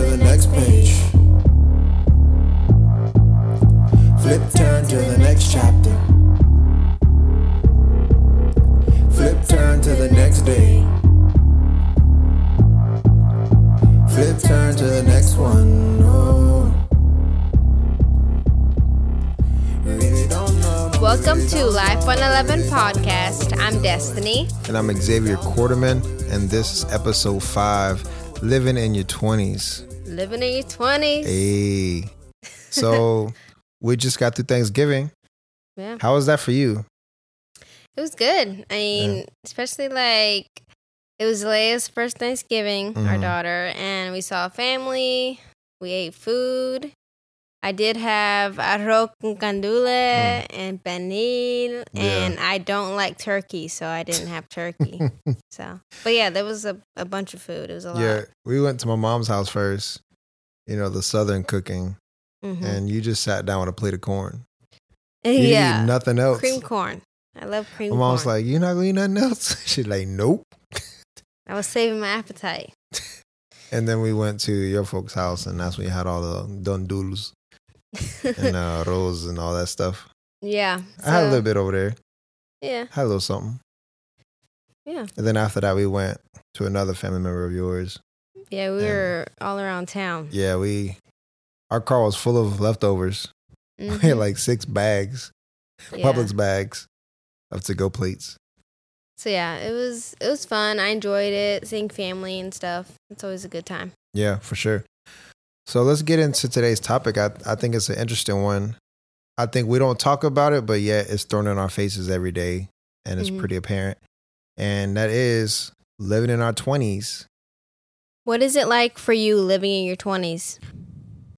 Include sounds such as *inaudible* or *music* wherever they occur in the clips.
to the next page. Flip turn to the next chapter. Flip turn to the next day. Flip turn to the next one. Oh. Really know, Welcome really to Life know, 111 podcast. I'm Destiny. And I'm Xavier Quarterman, and this is episode five Living in Your 20s. Living in your 20s. Hey. So *laughs* we just got through Thanksgiving. Yeah. How was that for you? It was good. I mean, especially like it was Leia's first Thanksgiving, our Mhm. daughter, and we saw family. We ate food. I did have arroz con gandules and pernil, Mm. Yeah. and I don't like turkey, so I didn't have turkey. *laughs* so, but yeah, there was a, a bunch of food. It was a lot. Yeah, we went to my mom's house first, you know, the southern cooking, Mhm. and you just sat down with a plate of corn. *laughs* You yeah. nothing else. Cream corn. I love cream corn. my corn. mom's like, You're not gonna eat nothing else? *laughs* She's like, Nope. I was saving my appetite. And then we went to your folks' house, and that's when you had all the gandules *laughs* and uh, rolls and all that stuff. yeah. I had a little bit over there, Yeah. had a little something. Yeah. And then after that, we went to another family member of yours. Yeah, we were all around town. Yeah, we, our car was full of leftovers. *laughs* We had Mhm. like six bags, Yeah. Publix bags of to go plates. So yeah, it was it was fun. I enjoyed it, seeing family and stuff. It's always a good time. Yeah, for sure. So let's get into today's topic. I, I think it's an interesting one. I think we don't talk about it, but yet it's thrown in our faces every day and it's Mhm. pretty apparent. And that is living in our 20s. What is it like for you living in your twenties?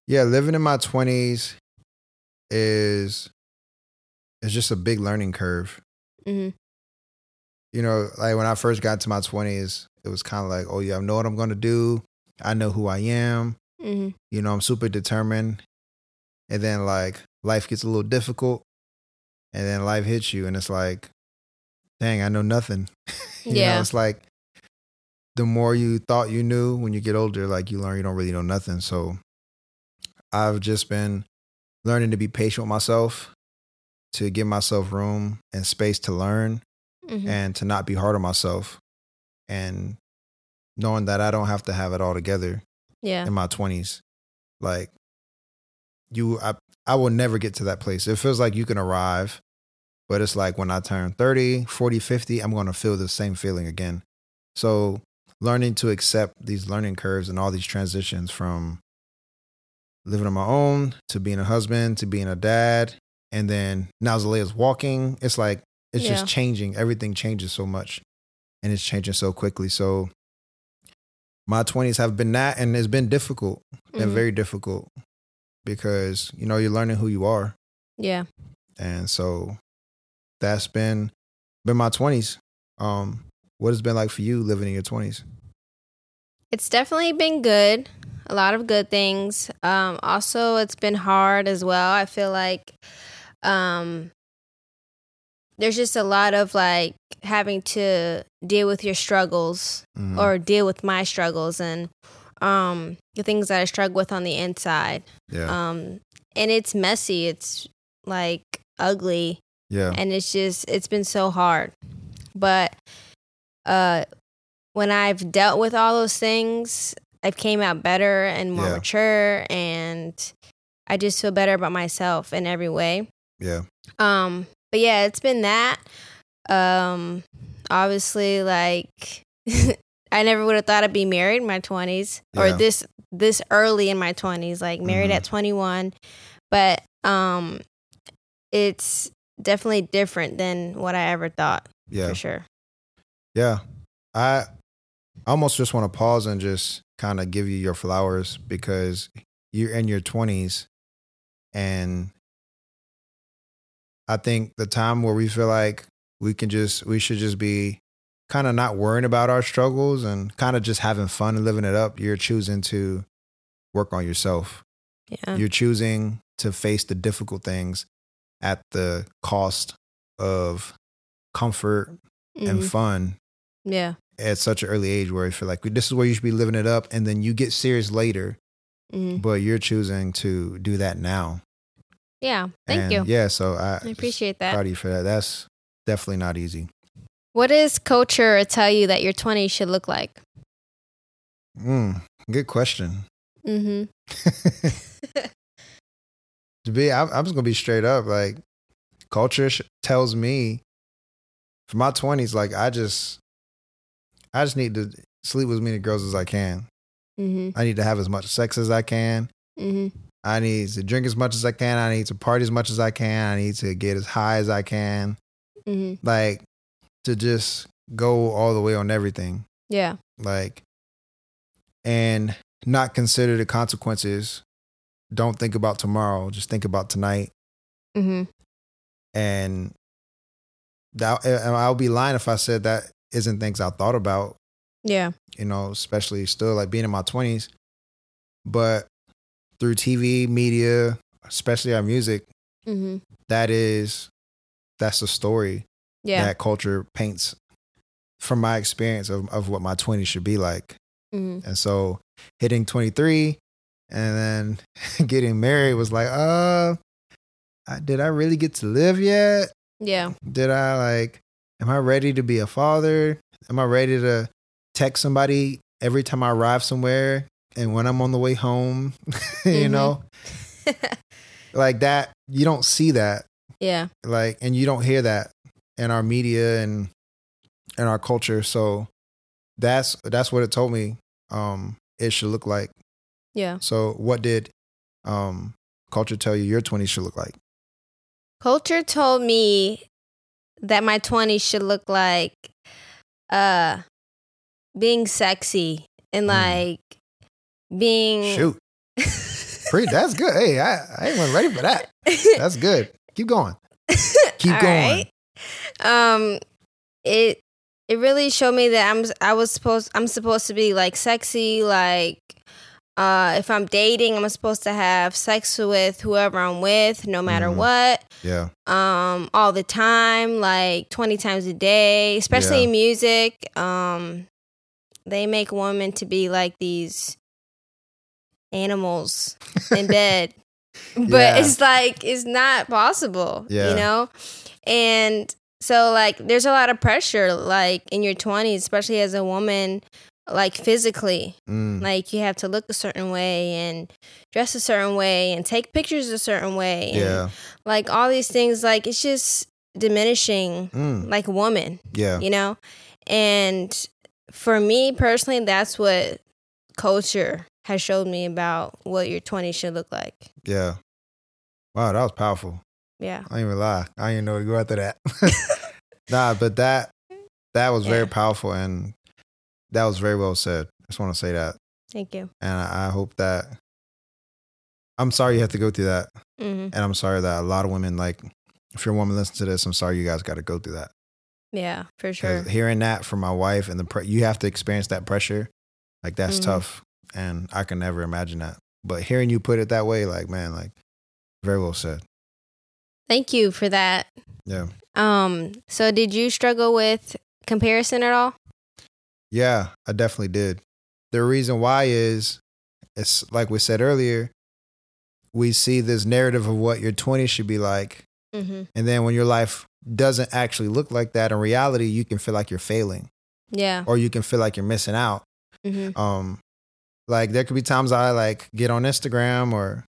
Yeah, living in my 20s is is just a big learning curve. Mm-hmm. You know, like when I first got to my 20s, it was kind of like, oh yeah, I know what I'm going to do. I know who I am. Hmm You know, I'm super determined. And then like life gets a little difficult and then life hits you and it's like, dang, I know nothing. *laughs* you Yeah. know, it's like the more you thought you knew when you get older, like you learn you don't really know nothing. So I've just been learning to be patient with myself, to give myself room and space to learn hmm and to not be hard on myself and knowing that I don't have to have it all together Yeah. in my 20s like you I, I will never get to that place. It feels like you can arrive but it's like when i turn 30 40 50 i'm going to feel the same feeling again. So learning to accept these learning curves and all these transitions from living on my own to being a husband to being a dad and then now Zalea's walking it's like it's Yeah. just changing. Everything changes so much and it's changing so quickly. So my 20s have been that and it's been difficult and Mhm. very difficult because you know you're learning who you are Yeah. and so that's been been my 20s um what has it been like for you living in your 20s It's definitely been good. A lot of good things. Um, also, it's been hard as well. I feel like um, there's just a lot of like having to deal with your struggles Mhm. or deal with my struggles and um, the things that I struggle with on the inside. yeah Um, and it's messy. It's like ugly yeah and it's just it's been so hard but uh when i've dealt with all those things i've came out better and more Yeah. mature and i just feel better about myself in every way yeah um but yeah it's been that. Um obviously like *laughs* i never would have thought i'd be married in my 20s or Yeah. this this early in my 20s like married Mhm. at 21 but um it's definitely different than what i ever thought yeah. for sure. Yeah. I almost just want to pause and just kind of give you your flowers because you're in your 20s and i think the time where we feel like we can just we should just be kind of not worrying about our struggles and kind of just having fun and living it up you're choosing to work on yourself yeah you're choosing to face the difficult things at the cost of comfort and Mhm. fun yeah at such an early age where you feel like this is where you should be living it up and then you get serious later Mhm. but you're choosing to do that now. Yeah. Thank And you. Yeah, so I, I appreciate that. Proud of you for that. That's definitely not easy. What does culture tell you that your 20s should look like? Mm, good question. Mm-hmm. *laughs* to be, I'm, I'm just gonna be straight up. Like, culture sh- tells me for my 20s, like I just, I just need to sleep with as many girls as I can. Mm-hmm. I need to have as much sex as I can. Mm-hmm. I need to drink as much as I can. I need to party as much as I can. I need to get as high as I can. Mm-hmm. Like to just go all the way on everything. Yeah. Like and not consider the consequences. Don't think about tomorrow. Just think about tonight. Mm-hmm. And that and I'll be lying if I said that isn't things I thought about, Yeah. you know, especially still like being in my twenties. But through TV, media, especially our music, Mm-hmm. that is that's the story Yeah. that culture paints from my experience of, of what my 20s should be like mm-hmm. and so hitting 23 and then *laughs* getting married was like uh I, did i really get to live yet Yeah. did i like am i ready to be a father am i ready to text somebody every time i arrive somewhere and when i'm on the way home *laughs* you Mhm. know *laughs* like that you don't see that yeah. like and you don't hear that in our media and in our culture so that's that's what it told me um it should look like Yeah. so what did um culture tell you your 20s should look like Culture told me that my 20s should look like uh being sexy and Mm. Being shoot pretty that's good hey i i ain't ready for that that's good keep going *laughs* keep going right. Um, it it really showed me that I'm I was supposed I'm supposed to be like sexy, like uh if I'm dating, I'm supposed to have sex with whoever I'm with, no matter Mhm. what. yeah Um, all the time, like twenty times a day, especially Yeah. in music. Um, they make women to be like these animals *laughs* in bed. But Yeah. it's like it's not possible, Yeah. you know? And so like there's a lot of pressure like in your 20s, especially as a woman like physically. Mm, Like you have to look a certain way and dress a certain way and take pictures a certain way. and, yeah Like all these things like it's just diminishing mm, like a woman, yeah you know? And for me personally, that's what culture has showed me about what your 20s should look like. yeah wow that was powerful Yeah. I ain't even lie. I ain't even know to go after that. *laughs* *laughs* nah, but that that was very powerful and that was very well said. I just want to say that. Thank you. And I, I hope that I'm sorry you have to go through that. hmm And I'm sorry that a lot of women like if you're a woman listening to this, I'm sorry you guys got to go through that. Yeah, for sure. Hearing that from my wife and the pre- you have to experience that pressure, like that's Mhm. tough, and I can never imagine that. But hearing you put it that way, like man, like very well said. Thank you for that. Yeah. Um, so did you struggle with comparison at all? Yeah, I definitely did. The reason why is it's like we said earlier, we see this narrative of what your 20s should be like. Mm-hmm. And then when your life doesn't actually look like that in reality, you can feel like you're failing Yeah. or you can feel like you're missing out. Mm-hmm. Um, like there could be times I like get on Instagram or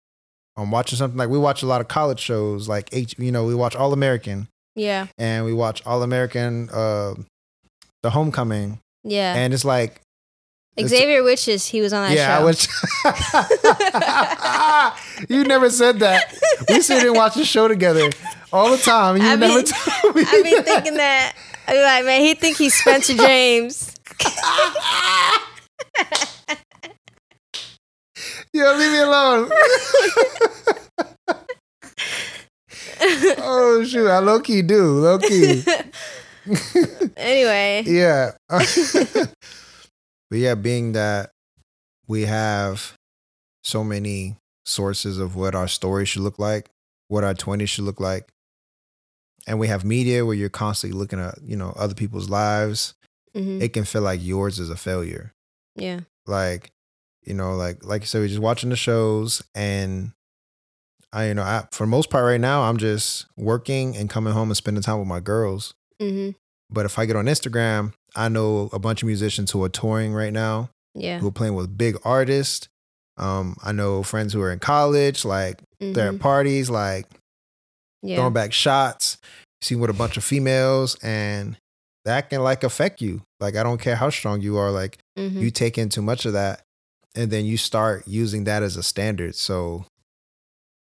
I'm watching something like we watch a lot of college shows, like H, you know, we watch All American Yeah. and we watch All American, uh, The Homecoming, Yeah. and it's like it's- Xavier Witches, he was on that yeah, show. I wish *laughs* you never said that. We sit and watch the show together all the time, you I never mean- told me. I be thinking that. I be like, man, he think he's Spencer *laughs* James. Yo, leave me alone. *laughs* oh shoot, I low key do, low key. *laughs* anyway. yeah. *laughs* but yeah, being that we have so many sources of what our story should look like, what our 20s should look like. And we have media where you're constantly looking at, you know, other people's lives. hmm It can feel like yours is a failure. Yeah. Like you know, like like you said, we're just watching the shows and I you know, I, for most part right now, I'm just working and coming home and spending time with my girls. hmm But if I get on Instagram, I know a bunch of musicians who are touring right now, Yeah. who are playing with big artists. Um, I know friends who are in college, like they're Mhm. at parties, like Yeah. throwing back shots, seen with a bunch of females, and that can like affect you. Like I don't care how strong you are, like Mhm. you take in too much of that, and then you start using that as a standard. So,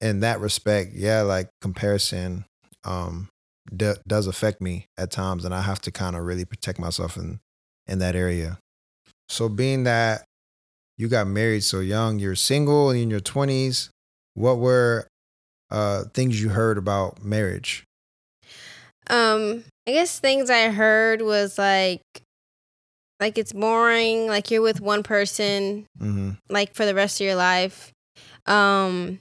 in that respect, yeah, like comparison um, d- does affect me at times, and I have to kind of really protect myself in in that area. So, being that you got married so young, you're single in your twenties, what were uh, things you heard about marriage? Um, I guess things I heard was like, like it's boring. Like you're with one person, hmm like for the rest of your life. Um,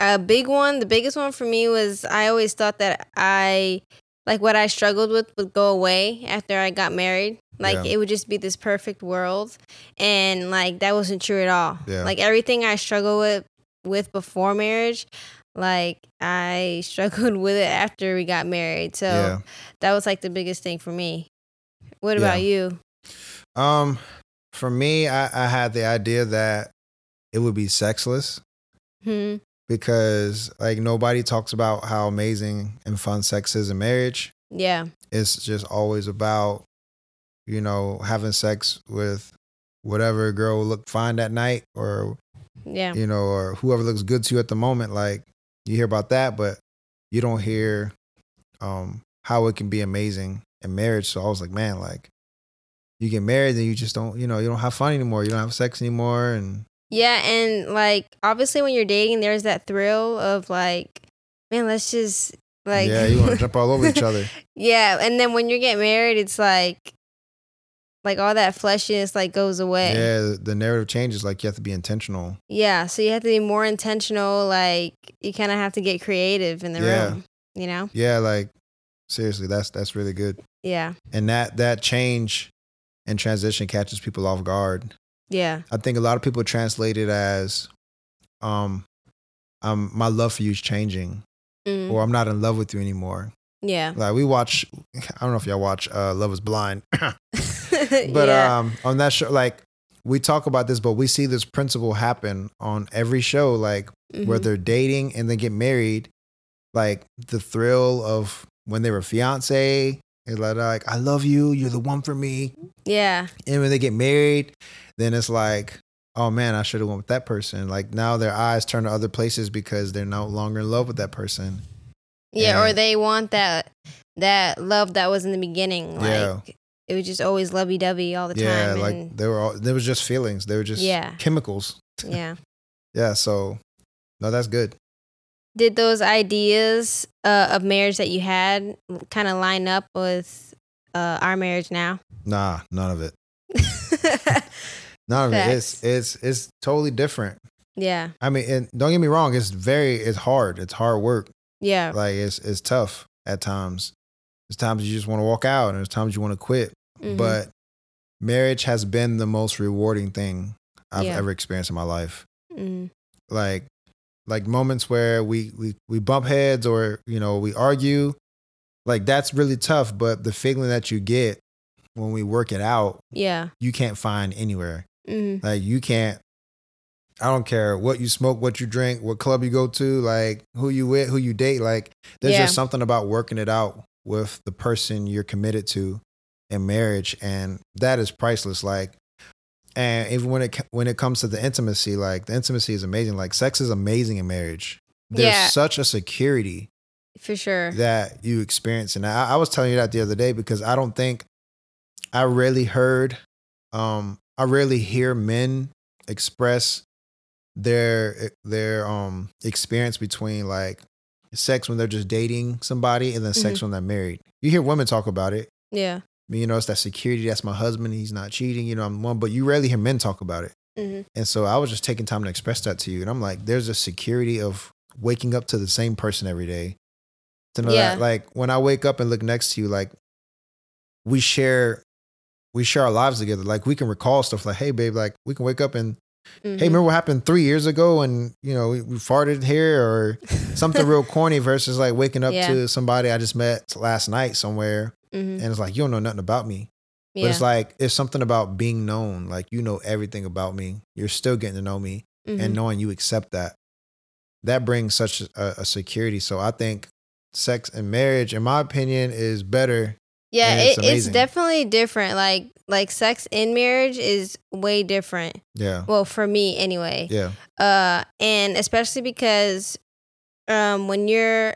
a big one, the biggest one for me was I always thought that I, like what I struggled with, would go away after I got married. Like Yeah. it would just be this perfect world, and like that wasn't true at all. Yeah. Like everything I struggled with with before marriage. Like I *laughs* struggled with it after we got married. So Yeah. that was like the biggest thing for me. What about you? Um, for me, I, I had the idea that it would be sexless. Hmm. because like nobody talks about how amazing and fun sex is in marriage. Yeah. It's just always about, you know, having sex with whatever girl look fine that night or, Yeah. you know, or whoever looks good to you at the moment. Like you hear about that, but you don't hear um how it can be amazing in marriage. So I was like, man, like you get married, then you just don't, you know, you don't have fun anymore. You don't have sex anymore. And Yeah, and like obviously when you're dating, there's that thrill of like, man, let's just like yeah, you want to jump all over each other. *laughs* Yeah, and then when you get married, it's like, like all that fleshiness like goes away. Yeah, the- the narrative changes. Like you have to be intentional. Yeah, so you have to be more intentional. Like you kind of have to get creative in the Yeah. room. You know? Yeah, like seriously, that's that's really good. Yeah. And that that change and transition catches people off guard. Yeah. I think a lot of people translate it as um um my love for you is changing Mhm. or I'm not in love with you anymore. Yeah. Like we watch I don't know if y'all watch uh Love is Blind. *coughs* *laughs* but yeah. um on that show like we talk about this but we see this principle happen on every show like where Mhm. they're dating and then get married, like the thrill of when they were fiance, it's like, like I love you, you're the one for me. yeah. And when they get married, then it's like, oh man, I should have went with that person. Like now their eyes turn to other places because they're no longer in love with that person. Yeah, or they want that that love that was in the beginning. Like Yeah. it was just always lovey dovey all the yeah, time. Yeah, like and, they were all there was just feelings. They were just Yeah. chemicals. *laughs* yeah. Yeah, so no, that's good. Did those ideas uh, of marriage that you had kind of line up with uh, our marriage now? Nah, none of it. *laughs* None of it. It's it's it's totally different. yeah. I mean, and don't get me wrong, it's very it's hard. It's hard work. Yeah. Like it's it's tough at times. There's times you just want to walk out, and there's times you want to quit. Mhm. But marriage has been the most rewarding thing I've Yeah. ever experienced in my life. Mhm. Like like moments where we we we bump heads or you know we argue, like that's really tough. But the feeling that you get when we work it out, yeah. you can't find anywhere. Mhm. Like you can't. I don't care what you smoke, what you drink, what club you go to, like who you with, who you date. Like there's Yeah. just something about working it out with the person you're committed to in marriage, and that is priceless. Like, and even when it when it comes to the intimacy, like the intimacy is amazing. Like sex is amazing in marriage. There's Yeah. such a security For sure. that you experience. And I, I was telling you that the other day because I don't think I really heard, um, I rarely hear men express their their um experience between like sex when they're just dating somebody and then sex when they're married. You hear women talk about it. yeah. You know, it's that security. That's my husband. He's not cheating. You know, I'm one. But you rarely hear men talk about it. hmm And so I was just taking time to express that to you. And I'm like, there's a security of waking up to the same person every day. To know Yeah. that, like, when I wake up and look next to you, like, we share, we share our lives together. Like, we can recall stuff like, hey, babe, like, we can wake up and Mhm. hey, remember what happened three years ago and, you know, we, we farted here or *laughs* something real corny versus like waking up Yeah. to somebody I just met last night somewhere Mhm. and it's like, you don't know nothing about me. yeah. But it's like, it's something about being known. Like, you know everything about me. You're still getting to know me Mhm. and knowing you accept that. That brings such a, a security. So I think sex and marriage, in my opinion, is better. yeah, and it, it's it's definitely different. Like like sex in marriage is way different. Yeah. Well, for me anyway. Yeah. uh and especially because um when you're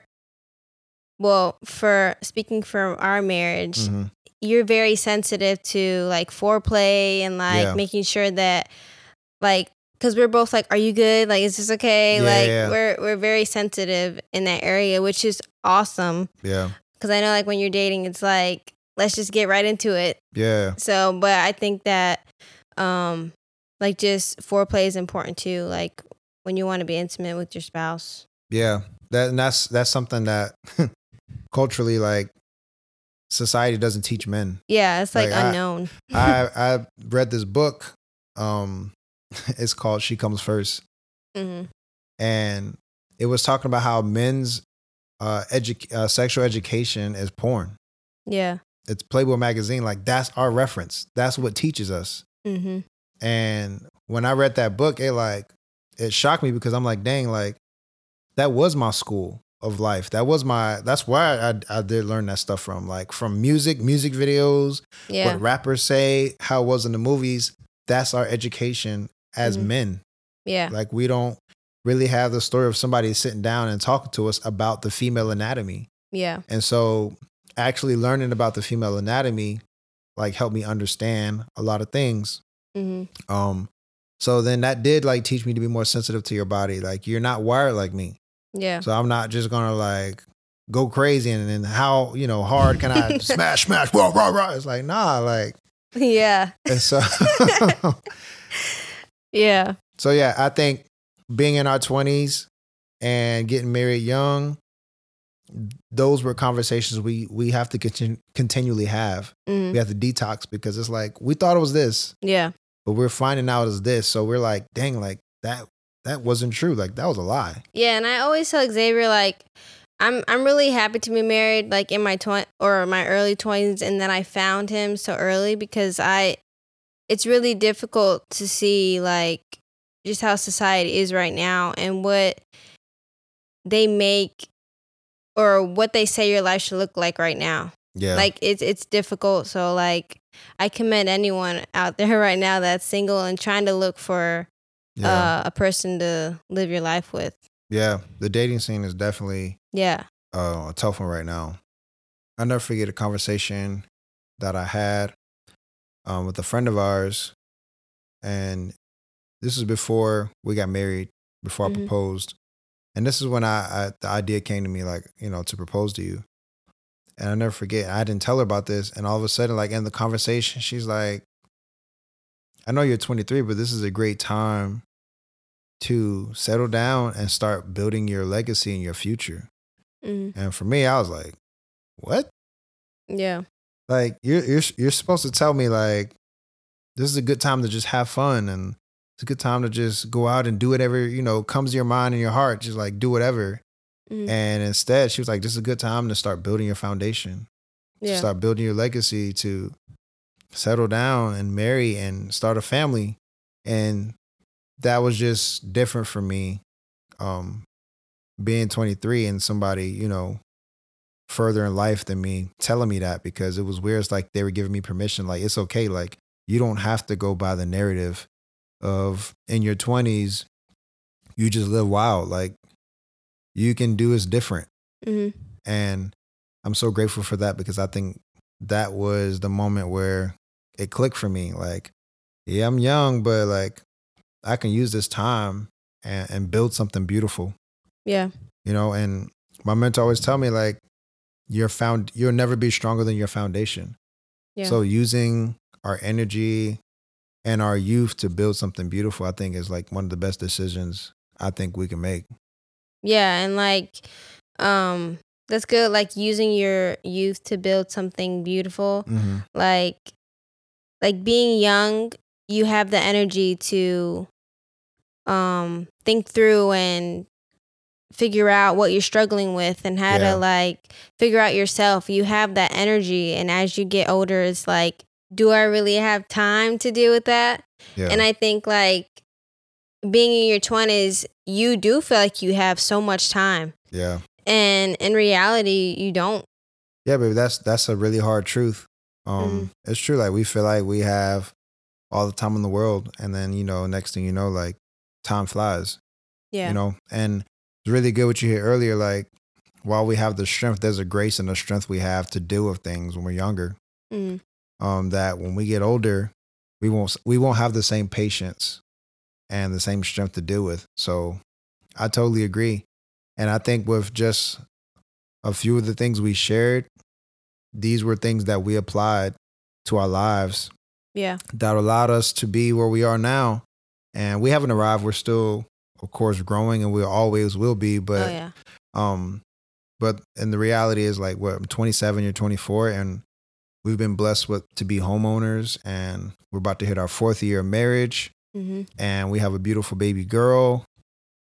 well for speaking from our marriage Mhm. you're very sensitive to like foreplay and like Yeah. making sure that like because we're both like are you good like is this okay Yeah, like yeah. we're we're very sensitive in that area which is awesome Yeah. because i know like when you're dating it's like let's just get right into it Yeah. so, but I think that um like just foreplay is important too, like when you want to be intimate with your spouse. Yeah. That and that's that's something that *laughs* culturally like society doesn't teach men. Yeah, it's like, Like, unknown. I *laughs* I read this book. Um *laughs* it's called She Comes First. mm-hmm. And it was talking about how men's uh, edu- uh sexual education is porn. Yeah. It's Playboy magazine. Like that's our reference. That's what teaches us. Mm-hmm. And when I read that book, it like it shocked me because I'm like, dang, like that was my school of life. That was my. That's why I I did learn that stuff from. Like from music, music videos, Yeah. what rappers say, how it was in the movies. That's our education as Mhm. men. Yeah. Like we don't really have the story of somebody sitting down and talking to us about the female anatomy. Yeah. And so actually learning about the female anatomy like helped me understand a lot of things. hmm Um so then that did like teach me to be more sensitive to your body. Like you're not wired like me. Yeah. So I'm not just gonna like go crazy and then how, you know, hard can I *laughs* smash, smash, rah, rah, rah. It's like, nah, like Yeah. and so *laughs* Yeah. so yeah, I think being in our twenties and getting married young, those were conversations we we have to continu- continually have. hmm We have to detox because it's like we thought it was this, Yeah. but we're finding out it's this. So we're like, dang, like that that wasn't true. Like that was a lie. Yeah, and I always tell Xavier like I'm I'm really happy to be married like in my twen or my early 20s and then I found him so early because I it's really difficult to see like just how society is right now and what they make or what they say your life should look like right now. Yeah. Like it's it's difficult. So like I commend anyone out *laughs* there right now that's single and trying to look for yeah. uh, a person to live your life with. yeah. The dating scene is definitely Yeah. uh, a tough one right now. I'll never forget a conversation that I had um, with a friend of ours. And this is before we got married, before Mhm. I proposed. And this is when I, I the idea came to me, like, you know, to propose to you. And I'll never forget, I didn't tell her about this. And all of a sudden, like in the conversation, she's like, I know you're 23, but this is a great time to settle down and start building your legacy and your future. hmm And for me, I was like, "What? Yeah. Like you're you're you're supposed to tell me like this is a good time to just have fun and it's a good time to just go out and do whatever you know comes to your mind and your heart. Just like do whatever." Mhm. And instead, she was like, "This is a good time to start building your foundation, to Yeah. start building your legacy, to settle down and marry and start a family." And that was just different for me. Um, being 23 and somebody, you know, further in life than me telling me that because it was weird. It's like they were giving me permission. Like, it's okay. Like, you don't have to go by the narrative of in your 20s, you just live wild. Like, you can do is different. Mhm. And I'm so grateful for that because I think that was the moment where it clicked for me. Like, yeah, I'm young, but like, I can use this time and, and build something beautiful Yeah. you know and my mentor always tell me like your found you'll never be stronger than your foundation Yeah. so using our energy and our youth to build something beautiful i think is like one of the best decisions i think we can make Yeah, and like um that's good like using your youth to build something beautiful. mm-hmm. Like like being young, you have the energy to um think through and figure out what you're struggling with and how Yeah. to like figure out yourself. You have that energy and as you get older it's like do I really have time to deal with that? Yeah. And I think like being in your 20s, you do feel like you have so much time. yeah. And in reality, you don't. Yeah, baby, that's that's a really hard truth. Um, Mm-hmm. it's true. Like we feel like we have all the time in the world, and then you know, next thing you know, like time flies. Yeah. You know, and it's really good what you hear earlier. Like while we have the strength, there's a grace and a strength we have to deal with things when we're younger. Mm. Um, that when we get older, we won't we won't have the same patience and the same strength to deal with. So I totally agree. And I think with just a few of the things we shared, these were things that we applied to our lives Yeah. that allowed us to be where we are now. And we haven't arrived. We're still, of course, growing and we always will be. But oh, yeah. um, but and the reality is like what I'm 27, you're 24, and we've been blessed with to be homeowners, and we're about to hit our fourth year of marriage, hmm and we have a beautiful baby girl,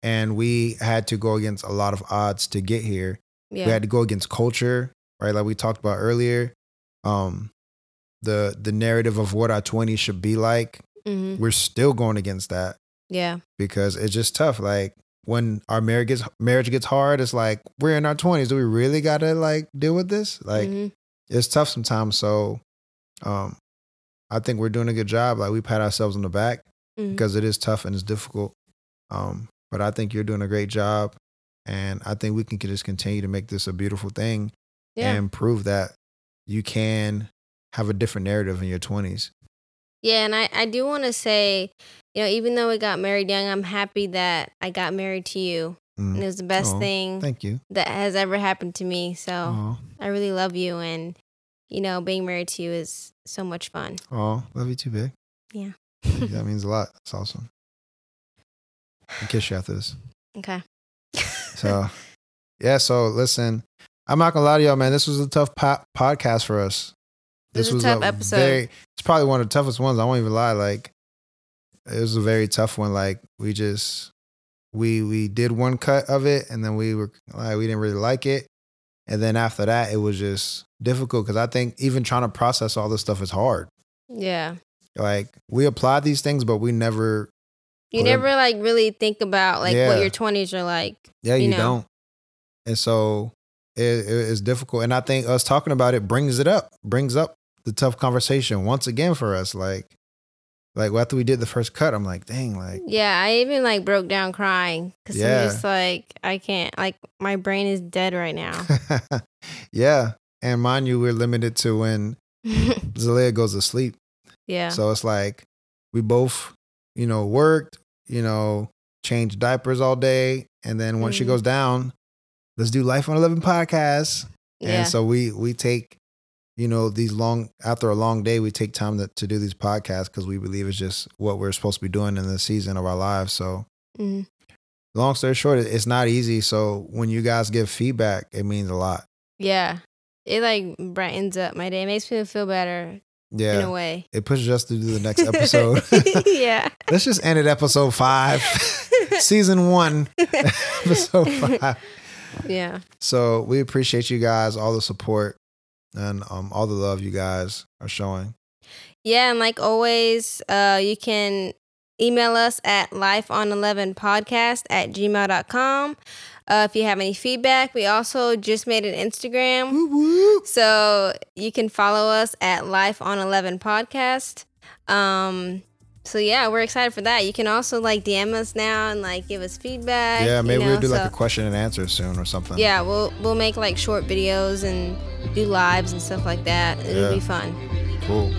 and we had to go against a lot of odds to get here. Yeah. We had to go against culture, right? Like we talked about earlier. Um, the the narrative of what our 20s should be like, hmm we're still going against that Yeah. because it's just tough. Like when our marriage gets marriage gets hard, it's like we're in our twenties. Do we really gotta like deal with this? Like Mhm. it's tough sometimes. So um I think we're doing a good job. Like we pat ourselves on the back Mhm. because it is tough and it's difficult. Um, but I think you're doing a great job. And I think we can just continue to make this a beautiful thing yeah. and prove that you can have a different narrative in your twenties. Yeah, and I, I do want to say, you know, even though we got married young, I'm happy that I got married to you. Mm. And it was the best Aw, thing Thank you. that has ever happened to me. So Oh, I really love you. And, you know, being married to you is so much fun. oh, love you too, big. Yeah. that means a lot. It's awesome. I'll kiss you after this. *laughs* okay. So, *laughs* yeah. So listen, I'm not gonna lie to y'all, man. This was a tough po- podcast for us. This was a tough episode. Very, it's probably one of the toughest ones. I won't even lie. Like, it was a very tough one. Like, we just we we did one cut of it, and then we were like, we didn't really like it, and then after that, it was just difficult because I think even trying to process all this stuff is hard. yeah. Like, we apply these things, but we never. You never like really think about like Yeah. what your 20s are like. Yeah, you you, know. don't. And so it, it- it's difficult. And I think us talking about it brings it up, brings up the tough conversation once again for us. Like, like after we did the first cut, I'm like, dang, like, Yeah, I even like broke down crying because Yeah. I'm just like, I can't, like, my brain is dead right now. *laughs* yeah. And mind you, we're limited to when *laughs* Zalea goes to sleep. yeah. So it's like we both, you know, worked, you know, changed diapers all day. And then once she Mhm. goes down, let's do Life on 11 podcast. yeah. And so we we take, you know, these long after a long day, we take time to, to do these podcasts because we believe it's just what we're supposed to be doing in the season of our lives. So Mhm. long story short, it's not easy. So when you guys give feedback, it means a lot. Yeah. It like brightens up my day. It makes me feel better Yeah, in a way. It pushes us to do the next *laughs* episode. yeah. *laughs* Let's just end at episode five, *laughs* season one, episode five. yeah. So we appreciate you guys, all the support and um, all the love you guys are showing. Yeah. And like always, uh, you can email us at lifeon11podcast at gmail.com. Uh, if you have any feedback, we also just made an Instagram. Woo woo. So you can follow us at Life on 11 Podcast. Um, so yeah, we're excited for that. You can also like DM us now and like give us feedback. Yeah, maybe you know, we'll do like a question and answer soon or something. Yeah, we'll we'll make like short videos and do lives and stuff like that. It'll Yeah. be fun. Cool.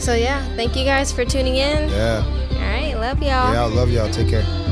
So yeah, thank you guys for tuning in. Yeah. All right, love y'all. Yeah, I love y'all. Take care.